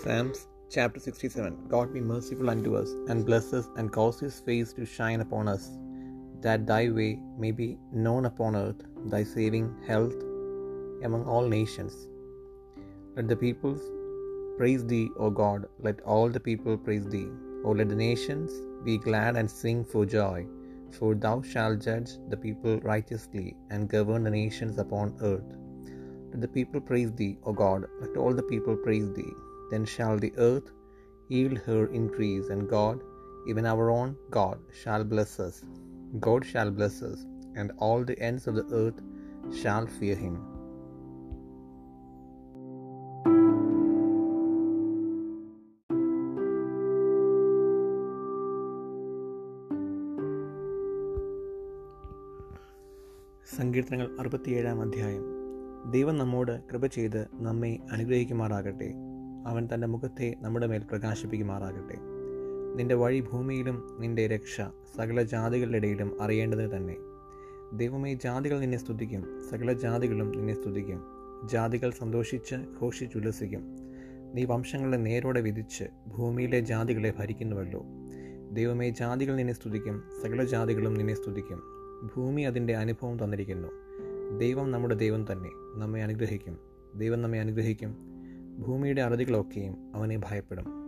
Psalms chapter 67 God be merciful unto us, and bless us, and cause his face to shine upon us, that thy way may be known upon earth, thy saving health among all nations. Let the peoples praise thee, O God, let all the people praise thee. O let the nations be glad and sing for joy, for thou shalt judge the people righteously, and govern the nations upon earth. Let the people praise thee, O God, let all the people praise thee. Then shall the earth yield her increase, and God, even our own God, shall bless us. God shall bless us, and all the ends of the earth shall fear him. സങ്കീർത്തനങ്ങൾ അറുപത്തിയേഴാം അധ്യായം ദൈവം നമ്മോട് കൃപ ചെയ്ത് നമ്മെ അനുഗ്രഹിക്കുമാറാകട്ടെ അവൻ തന്റെ മുഖത്തെ നമ്മുടെ മേൽ പ്രകാശിപ്പിക്കുമാറാകട്ടെ. നിന്റെ വഴി ഭൂമിയിലും നിന്റെ രക്ഷ സകല ജാതികളുടെ ഇടയിലും അറിയേണ്ടതിന് തന്നെ. ദൈവമേ ജാതികൾ നിന്നെ സ്തുതിക്കും. സകല ജാതികളും നിന്നെ സ്തുതിക്കും. ജാതികൾ സന്തോഷിച്ച് ഘോഷിച്ചുല്ലസിക്കും നീ വംശങ്ങളെ നേരോടെ വിധിച്ച് ഭൂമിയിലെ ജാതികളെ ഭരിക്കുന്നുവല്ലോ. ദൈവമേ ജാതികൾ നിന്നെ സ്തുതിക്കും. സകല ജാതികളും നിന്നെ സ്തുതിക്കും. ഭൂമി അതിന്റെ അനുഭവം തന്നിരിക്കുന്നു. ദൈവം നമ്മുടെ ദൈവം തന്നെ. നമ്മെ അനുഗ്രഹിക്കും. ദൈവം നമ്മെ അനുഗ്രഹിക്കും. ഭൂമിയുടെ അറുതികളൊക്കെയും അവനെ ഭയപ്പെടും.